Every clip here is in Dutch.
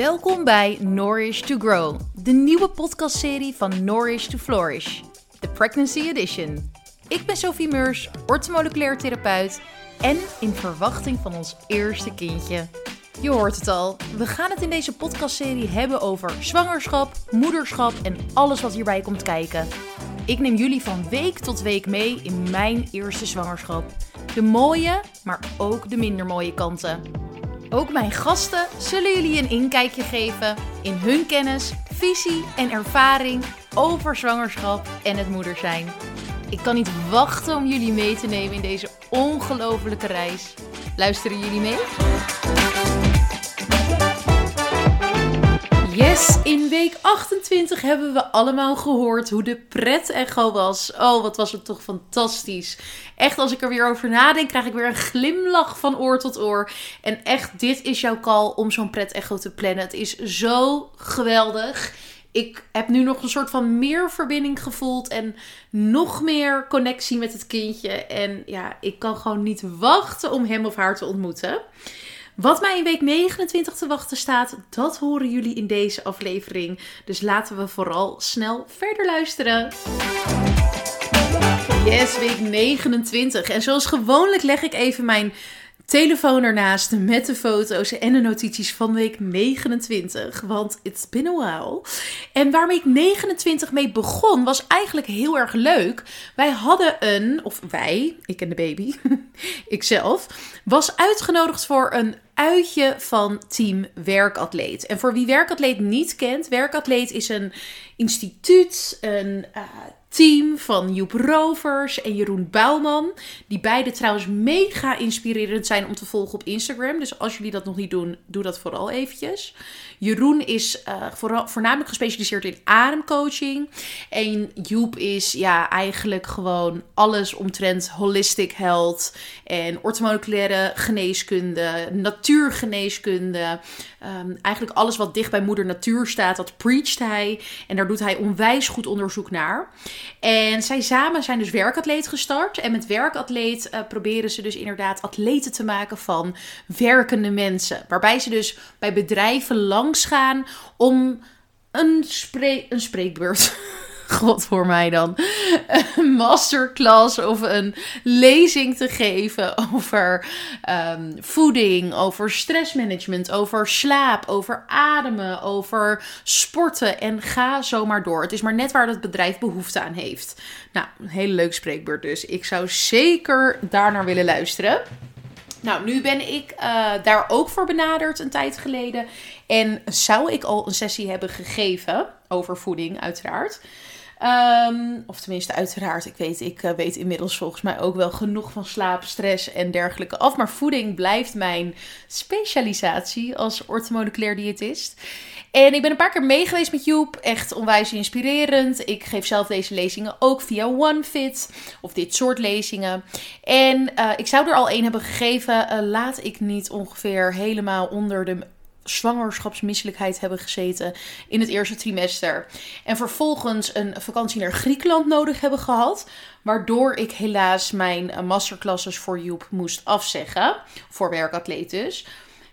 Welkom bij Nourish to Grow, de nieuwe podcastserie van Nourish to Flourish, de Pregnancy Edition. Ik ben Sophie Meurs, orthomoleculair therapeut en in verwachting van ons eerste kindje. Je hoort het al, we gaan het in deze podcastserie hebben over zwangerschap, moederschap en alles wat hierbij komt kijken. Ik neem jullie van week tot week mee in mijn eerste zwangerschap. De mooie, maar ook de minder mooie kanten. Ook mijn gasten zullen jullie een inkijkje geven in hun kennis, visie en ervaring over zwangerschap en het moeder zijn. Ik kan niet wachten om jullie mee te nemen in deze ongelofelijke reis. Luisteren jullie mee? In week 28 hebben we allemaal gehoord hoe de pret-echo was. Oh, wat was het toch fantastisch. Echt, als ik er weer over nadenk, krijg ik weer een glimlach van oor tot oor. En echt, dit is jouw call om zo'n pret-echo te plannen. Het is zo geweldig. Ik heb nu nog een soort van meer verbinding gevoeld en nog meer connectie met het kindje. En ja, ik kan gewoon niet wachten om hem of haar te ontmoeten. Wat mij in week 29 te wachten staat, dat horen jullie in deze aflevering. Dus laten we vooral snel verder luisteren. Yes, week 29. En zoals gewoonlijk leg ik even mijn telefoon ernaast met de foto's en de notities van week 29. Want it's been a while. En waar week 29 mee begon, was eigenlijk heel erg leuk. Wij hadden een, of wij, ik en de baby, ikzelf, was uitgenodigd voor een uitje van Team Werkatleet. En voor wie Werkatleet niet kent, Werkatleet is een instituut, een uh, team van Joep Rovers en Jeroen Bouwman. Die beide trouwens mega inspirerend zijn om te volgen op Instagram. Dus als jullie dat nog niet doen, doe dat vooral eventjes. Jeroen is vooral, voornamelijk gespecialiseerd in ademcoaching. En Joep is ja, eigenlijk gewoon alles omtrent holistic health en orthomoleculaire geneeskunde, natuurgeneeskunde. Um, eigenlijk alles wat dicht bij moeder natuur staat, dat preacht hij. En daar doet hij onwijs goed onderzoek naar. En zij samen zijn dus werkatleet gestart. En met werkatleet uh, proberen ze dus inderdaad atleten te maken van werkende mensen. Waarbij ze dus bij bedrijven gaan om een, spree een spreekbeurt god voor mij dan, een masterclass of een lezing te geven over um, voeding, over stressmanagement, over slaap, over ademen, over sporten en ga zomaar door. Het is maar net waar het bedrijf behoefte aan heeft. Nou, een hele leuk spreekbeurt dus. Ik zou zeker daarnaar willen luisteren. Nou, nu ben ik uh, daar ook voor benaderd een tijd geleden. En zou ik al een sessie hebben gegeven over voeding, uiteraard. Um, of tenminste, uiteraard. Ik weet, ik uh, weet inmiddels volgens mij ook wel genoeg van slaap, stress en dergelijke af. Maar voeding blijft mijn specialisatie als orthomoleculair diëtist. En ik ben een paar keer mee geweest met Joep. Echt onwijs inspirerend. Ik geef zelf deze lezingen ook via OneFit. Of dit soort lezingen. En uh, ik zou er al één hebben gegeven. Uh, laat ik niet ongeveer helemaal onder de zwangerschapsmisselijkheid hebben gezeten in het eerste trimester. En vervolgens een vakantie naar Griekenland nodig hebben gehad. Waardoor ik helaas mijn masterclasses voor Joep moest afzeggen. Voor werkatletes.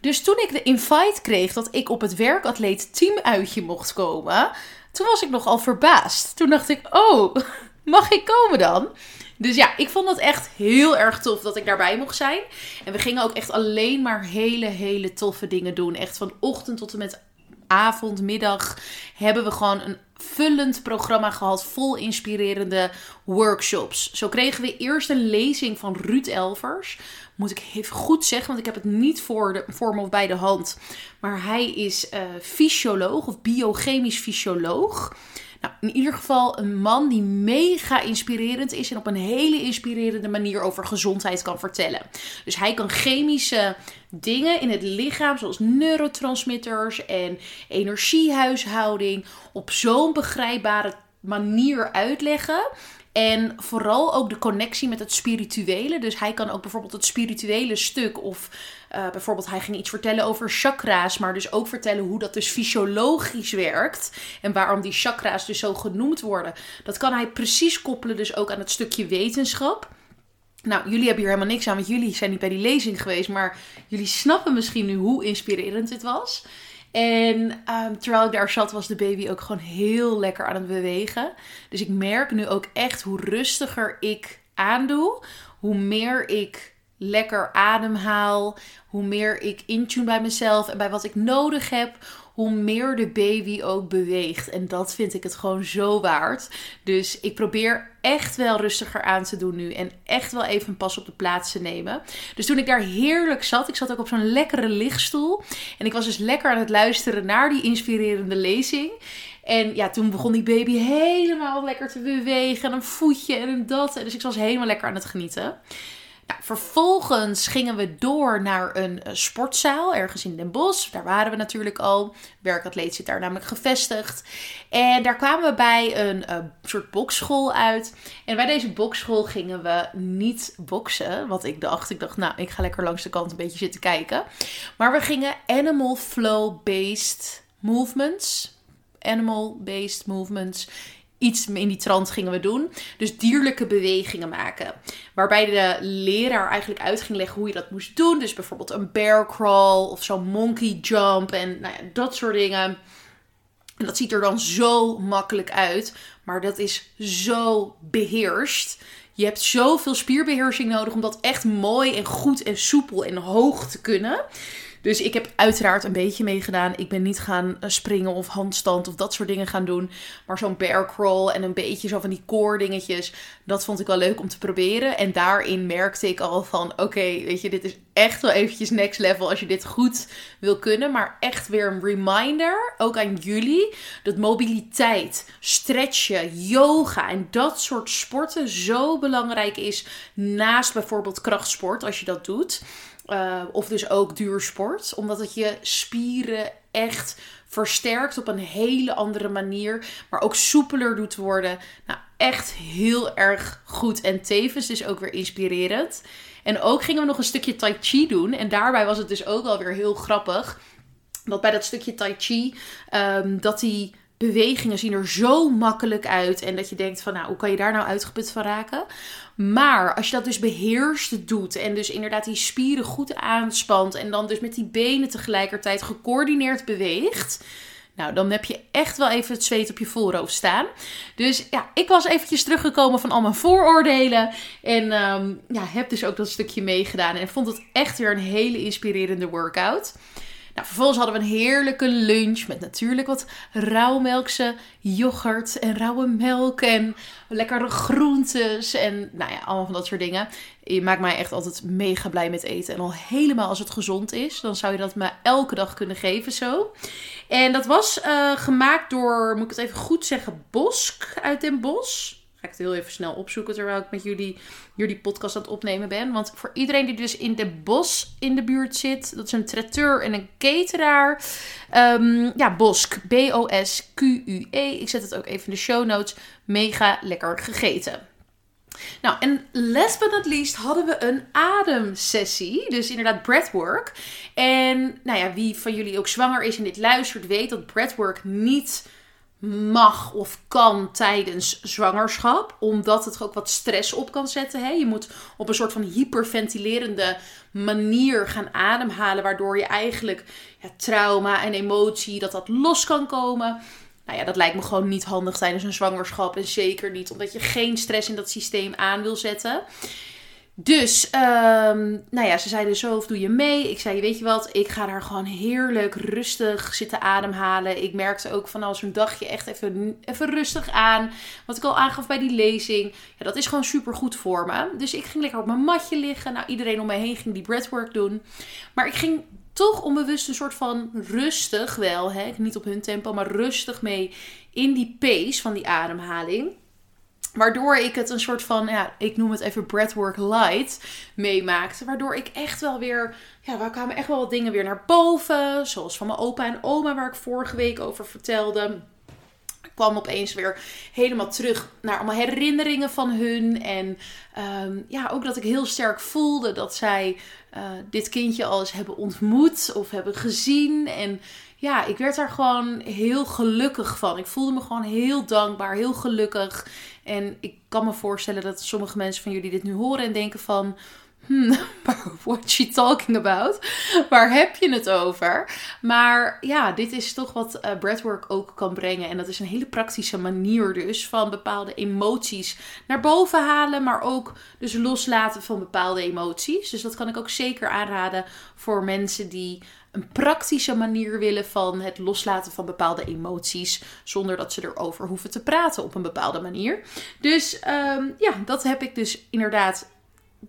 Dus toen ik de invite kreeg dat ik op het werkatleet teamuitje mocht komen. Toen was ik nogal verbaasd. Toen dacht ik, oh, mag ik komen dan? Dus ja, ik vond het echt heel erg tof dat ik daarbij mocht zijn. En we gingen ook echt alleen maar hele, hele toffe dingen doen. Echt van ochtend tot en met avond, middag hebben we gewoon een vullend programma gehad. Vol inspirerende workshops. Zo kregen we eerst een lezing van Ruud Elvers. Moet ik even goed zeggen, want ik heb het niet voor, de, voor me of bij de hand. Maar hij is uh, fysioloog of biochemisch fysioloog. Nou, in ieder geval een man die mega inspirerend is en op een hele inspirerende manier over gezondheid kan vertellen. Dus hij kan chemische dingen in het lichaam, zoals neurotransmitters en energiehuishouding, op zo'n begrijpbare manier uitleggen. En vooral ook de connectie met het spirituele. Dus hij kan ook bijvoorbeeld het spirituele stuk of uh, bijvoorbeeld hij ging iets vertellen over chakra's, maar dus ook vertellen hoe dat dus fysiologisch werkt en waarom die chakra's dus zo genoemd worden. Dat kan hij precies koppelen dus ook aan het stukje wetenschap. Nou, jullie hebben hier helemaal niks aan, want jullie zijn niet bij die lezing geweest, maar jullie snappen misschien nu hoe inspirerend dit was. En ehm, terwijl ik daar zat, was de baby ook gewoon heel lekker aan het bewegen. Dus ik merk nu ook echt hoe rustiger ik aandoe, hoe meer ik lekker ademhaal, hoe meer ik intune bij mezelf en bij wat ik nodig heb, hoe meer de baby ook beweegt. En dat vind ik het gewoon zo waard. Dus ik probeer echt wel rustiger aan te doen nu. En echt wel even een pas op de plaats te nemen. Dus toen ik daar heerlijk zat, ik zat ook op zo'n lekkere lichtstoel. En ik was dus lekker aan het luisteren naar die inspirerende lezing. En ja, toen begon die baby helemaal lekker te bewegen. En een voetje en een dat. Dus ik was helemaal lekker aan het genieten. Nou, vervolgens gingen we door naar een uh, sportzaal ergens in Den Bosch. Daar waren we natuurlijk al. Werkatleet zit daar namelijk gevestigd. En daar kwamen we bij een uh, soort bokschool uit. En bij deze bokschool gingen we niet boksen. Wat ik dacht. Ik dacht, nou, ik ga lekker langs de kant een beetje zitten kijken. Maar we gingen animal flow-based movements. Animal-based movements iets in die trant gingen we doen. Dus dierlijke bewegingen maken. Waarbij de leraar eigenlijk uit ging leggen hoe je dat moest doen. Dus bijvoorbeeld een bear crawl of zo'n monkey jump en nou dat soort dingen. En dat ziet er dan zo makkelijk uit. Maar dat is zo beheerst. Je hebt zoveel spierbeheersing nodig om dat echt mooi en goed en soepel en hoog te kunnen. Dus ik heb uiteraard een beetje meegedaan. Ik ben niet gaan eh, springen of handstand of dat soort dingen gaan doen. Maar zo'n bear crawl en een beetje zo van die core dingetjes. Dat vond ik wel leuk om te proberen. En daarin merkte ik al van oké, weet je, dit is echt wel eventjes next level als je dit goed wil kunnen. Maar echt weer een reminder, ook aan jullie, dat mobiliteit, stretchen, yoga en dat soort sporten zo belangrijk is naast bijvoorbeeld krachtsport als je dat doet. Uh, of dus ook duursport. Omdat het je spieren echt versterkt op een hele andere manier. Maar ook soepeler doet worden. Nou, echt heel erg goed. En tevens dus ook weer inspirerend. En ook gingen we nog een stukje Tai Chi doen. En daarbij was het dus ook alweer heel grappig. Dat bij dat stukje Tai Chi, um, dat die bewegingen zien er zo makkelijk uit. En dat je denkt van, nou, hoe kan je daar nou uitgeput van raken? Maar als je dat dus beheerst doet en dus inderdaad die spieren goed aanspant en dan dus met die benen tegelijkertijd gecoördineerd beweegt. Nou, dan heb je echt wel even het zweet op je voorhoofd staan. Dus ja, ik was eventjes teruggekomen van al mijn vooroordelen. En um, ja, heb dus ook dat stukje meegedaan. En vond het echt weer een hele inspirerende workout. Nou, vervolgens hadden we een heerlijke lunch met natuurlijk wat rauwmelkse yoghurt en rauwe melk en lekkere groentes en nou ja, allemaal van dat soort dingen. Je maakt mij echt altijd mega blij met eten. En al helemaal als het gezond is, dan zou je dat me elke dag kunnen geven zo. En dat was uh, gemaakt door, moet ik het even goed zeggen, Bosk uit Den Bosch ga ik het heel even snel opzoeken terwijl ik met jullie jullie podcast aan het opnemen ben. Want voor iedereen die dus in de bos in de buurt zit, dat is een traiteur en een cateraar. Um, ja, Bosk. B-O-S-Q-U-E. Ik zet het ook even in de show notes. Mega lekker gegeten. Nou, en last but not least hadden we een ademsessie. Dus inderdaad breathwork. En nou ja, wie van jullie ook zwanger is en dit luistert, weet dat breathwork niet mag of kan tijdens zwangerschap. Omdat het ook wat stress op kan zetten. Hè? Je moet op een soort van hyperventilerende manier gaan ademhalen. Waardoor je eigenlijk ja, trauma en emotie, dat dat los kan komen. Nou ja, dat lijkt me gewoon niet handig tijdens een zwangerschap. En zeker niet omdat je geen stress in dat systeem aan wil zetten. Dus, um, nou ja, ze zeiden zo, of doe je mee? Ik zei, weet je wat, ik ga daar gewoon heerlijk rustig zitten ademhalen. Ik merkte ook van als een dagje echt even, even rustig aan. Wat ik al aangaf bij die lezing. Ja, dat is gewoon super goed voor me. Dus ik ging lekker op mijn matje liggen. Nou, iedereen om me heen ging die breathwork doen. Maar ik ging toch onbewust een soort van rustig wel, hè? niet op hun tempo, maar rustig mee in die pace van die ademhaling. Waardoor ik het een soort van, ja, ik noem het even breathwork light meemaakte. Waardoor ik echt wel weer, ja, waar kwamen echt wel wat dingen weer naar boven. Zoals van mijn opa en oma, waar ik vorige week over vertelde. Ik kwam opeens weer helemaal terug naar allemaal herinneringen van hun. En um, ja, ook dat ik heel sterk voelde dat zij uh, dit kindje al eens hebben ontmoet of hebben gezien. En ja, ik werd daar gewoon heel gelukkig van. Ik voelde me gewoon heel dankbaar, heel gelukkig. En ik kan me voorstellen dat sommige mensen van jullie dit nu horen en denken van... hmm, what she talking about? Waar heb je het over? Maar ja, dit is toch wat uh, breathwork ook kan brengen. En dat is een hele praktische manier dus van bepaalde emoties naar boven halen. Maar ook dus loslaten van bepaalde emoties. Dus dat kan ik ook zeker aanraden voor mensen die een praktische manier willen van het loslaten van bepaalde emoties. Zonder dat ze erover hoeven te praten op een bepaalde manier. Dus um, ja, dat heb ik dus inderdaad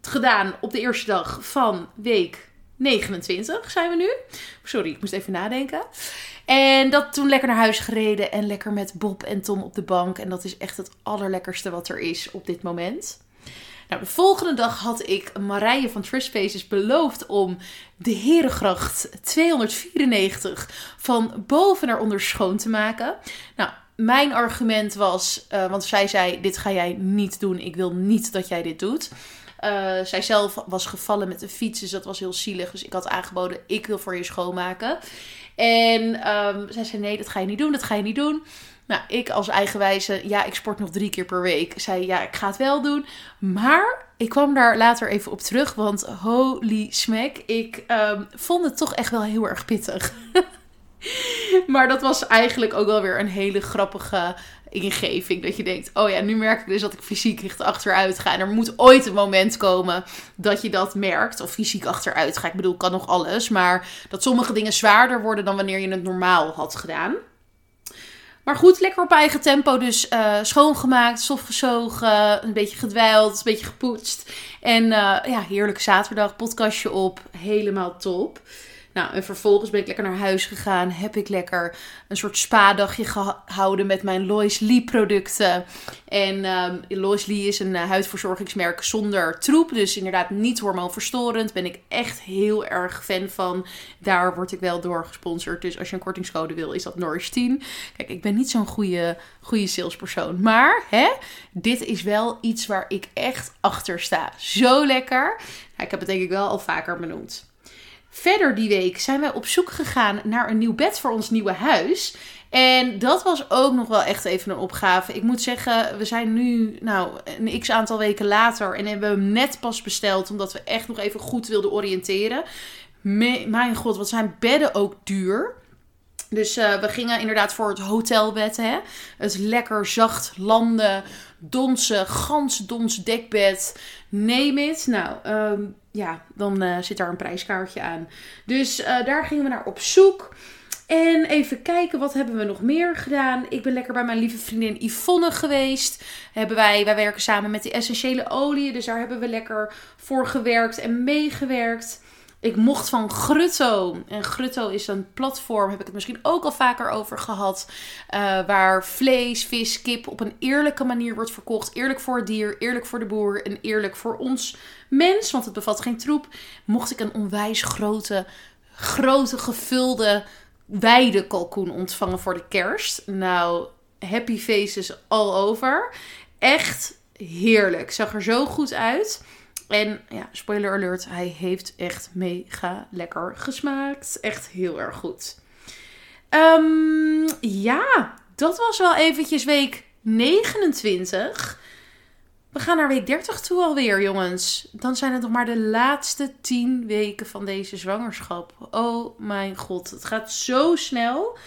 gedaan op de eerste dag van week 29 zijn we nu. Sorry, ik moest even nadenken. En dat toen lekker naar huis gereden en lekker met Bob en Tom op de bank. En dat is echt het allerlekkerste wat er is op dit moment. Nou, de volgende dag had ik Marije van Trust Spaces beloofd om de Herengracht 294 van boven naar onder schoon te maken. Nou, mijn argument was, uh, want zij zei: Dit ga jij niet doen. Ik wil niet dat jij dit doet. Uh, zij zelf was gevallen met de fiets, dus dat was heel zielig. Dus ik had aangeboden: Ik wil voor je schoonmaken. En um, zij zei: Nee, dat ga je niet doen. Dat ga je niet doen. Nou, ik als eigenwijze, ja, ik sport nog drie keer per week. Zei ja, ik ga het wel doen. Maar ik kwam daar later even op terug, want holy smack, ik um, vond het toch echt wel heel erg pittig. maar dat was eigenlijk ook wel weer een hele grappige ingeving. Dat je denkt, oh ja, nu merk ik dus dat ik fysiek echt achteruit ga. En er moet ooit een moment komen dat je dat merkt. Of fysiek achteruit ga. Ik bedoel, kan nog alles. Maar dat sommige dingen zwaarder worden dan wanneer je het normaal had gedaan. Maar goed, lekker op eigen tempo. Dus uh, schoongemaakt, stof gezogen, een beetje gedwijld, een beetje gepoetst. En uh, ja, heerlijke zaterdag, podcastje op. Helemaal top. Nou, en vervolgens ben ik lekker naar huis gegaan. Heb ik lekker een soort spa-dagje gehouden met mijn Lois Lee producten. En um, Lois Lee is een uh, huidverzorgingsmerk zonder troep. Dus inderdaad niet hormoonverstorend. Ben ik echt heel erg fan van. Daar word ik wel door gesponsord. Dus als je een kortingscode wil, is dat Nourish 10. Kijk, ik ben niet zo'n goede, goede salespersoon. Maar hè, dit is wel iets waar ik echt achter sta. Zo lekker. ik heb het denk ik wel al vaker benoemd. Verder die week zijn wij op zoek gegaan naar een nieuw bed voor ons nieuwe huis. En dat was ook nog wel echt even een opgave. Ik moet zeggen, we zijn nu nou, een x aantal weken later en hebben hem net pas besteld. Omdat we echt nog even goed wilden oriënteren. mijn god, wat zijn bedden ook duur. Dus uh, we gingen inderdaad voor het hotelbed. Hè? Het lekker zacht landen, donse, gans dons dekbed. Neem it. Nou, um, ja, dan uh, zit daar een prijskaartje aan. Dus uh, daar gingen we naar op zoek. En even kijken, wat hebben we nog meer gedaan? Ik ben lekker bij mijn lieve vriendin Yvonne geweest. Hebben wij, wij werken samen met die essentiële olie. Dus daar hebben we lekker voor gewerkt en meegewerkt. Ik mocht van Grutto. En Grutto is een platform, heb ik het misschien ook al vaker over gehad. Uh, waar vlees, vis, kip op een eerlijke manier wordt verkocht. Eerlijk voor het dier, eerlijk voor de boer en eerlijk voor ons mens. Want het bevat geen troep. Mocht ik een onwijs grote, grote gevulde weidekalkoen ontvangen voor de kerst. Nou, happy faces all over. Echt heerlijk. Zag er zo goed uit. En ja, spoiler alert, hij heeft echt mega lekker gesmaakt. Echt heel erg goed. Um, ja, dat was wel eventjes week 29. We gaan naar week 30 toe alweer, jongens. Dan zijn het nog maar de laatste 10 weken van deze zwangerschap. Oh mijn god, het gaat zo snel.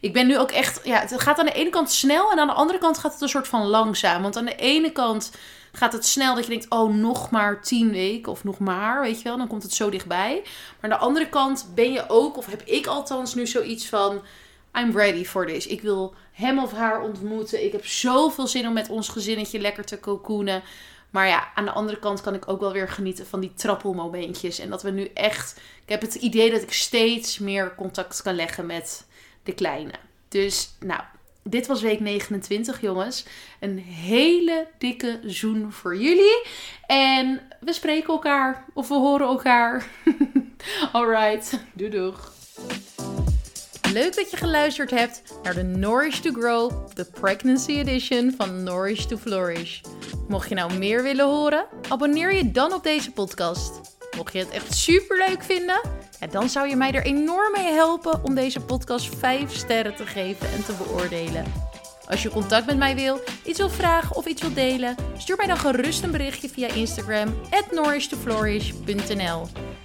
Ik ben nu ook echt. Ja, het gaat aan de ene kant snel en aan de andere kant gaat het een soort van langzaam. Want aan de ene kant gaat het snel dat je denkt, oh, nog maar tien weken of nog maar, weet je wel. Dan komt het zo dichtbij. Maar aan de andere kant ben je ook, of heb ik althans nu zoiets van, I'm ready for this. Ik wil hem of haar ontmoeten. Ik heb zoveel zin om met ons gezinnetje lekker te cocoonen. Maar ja, aan de andere kant kan ik ook wel weer genieten van die trappelmomentjes. En dat we nu echt. Ik heb het idee dat ik steeds meer contact kan leggen met de kleine. Dus nou, dit was week 29, jongens. Een hele dikke zoen voor jullie. En we spreken elkaar of we horen elkaar. Alright, doei doeg. Leuk dat je geluisterd hebt naar de Nourish to Grow, de Pregnancy Edition van Nourish to Flourish. Mocht je nou meer willen horen, abonneer je dan op deze podcast. Mocht je het echt super leuk vinden, ja, dan zou je mij er enorm mee helpen om deze podcast 5 sterren te geven en te beoordelen. Als je contact met mij wil, iets wil vragen of iets wil delen, stuur mij dan gerust een berichtje via Instagram at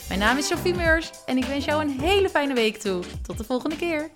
Mijn naam is Sophie Meurs en ik wens jou een hele fijne week toe. Tot de volgende keer.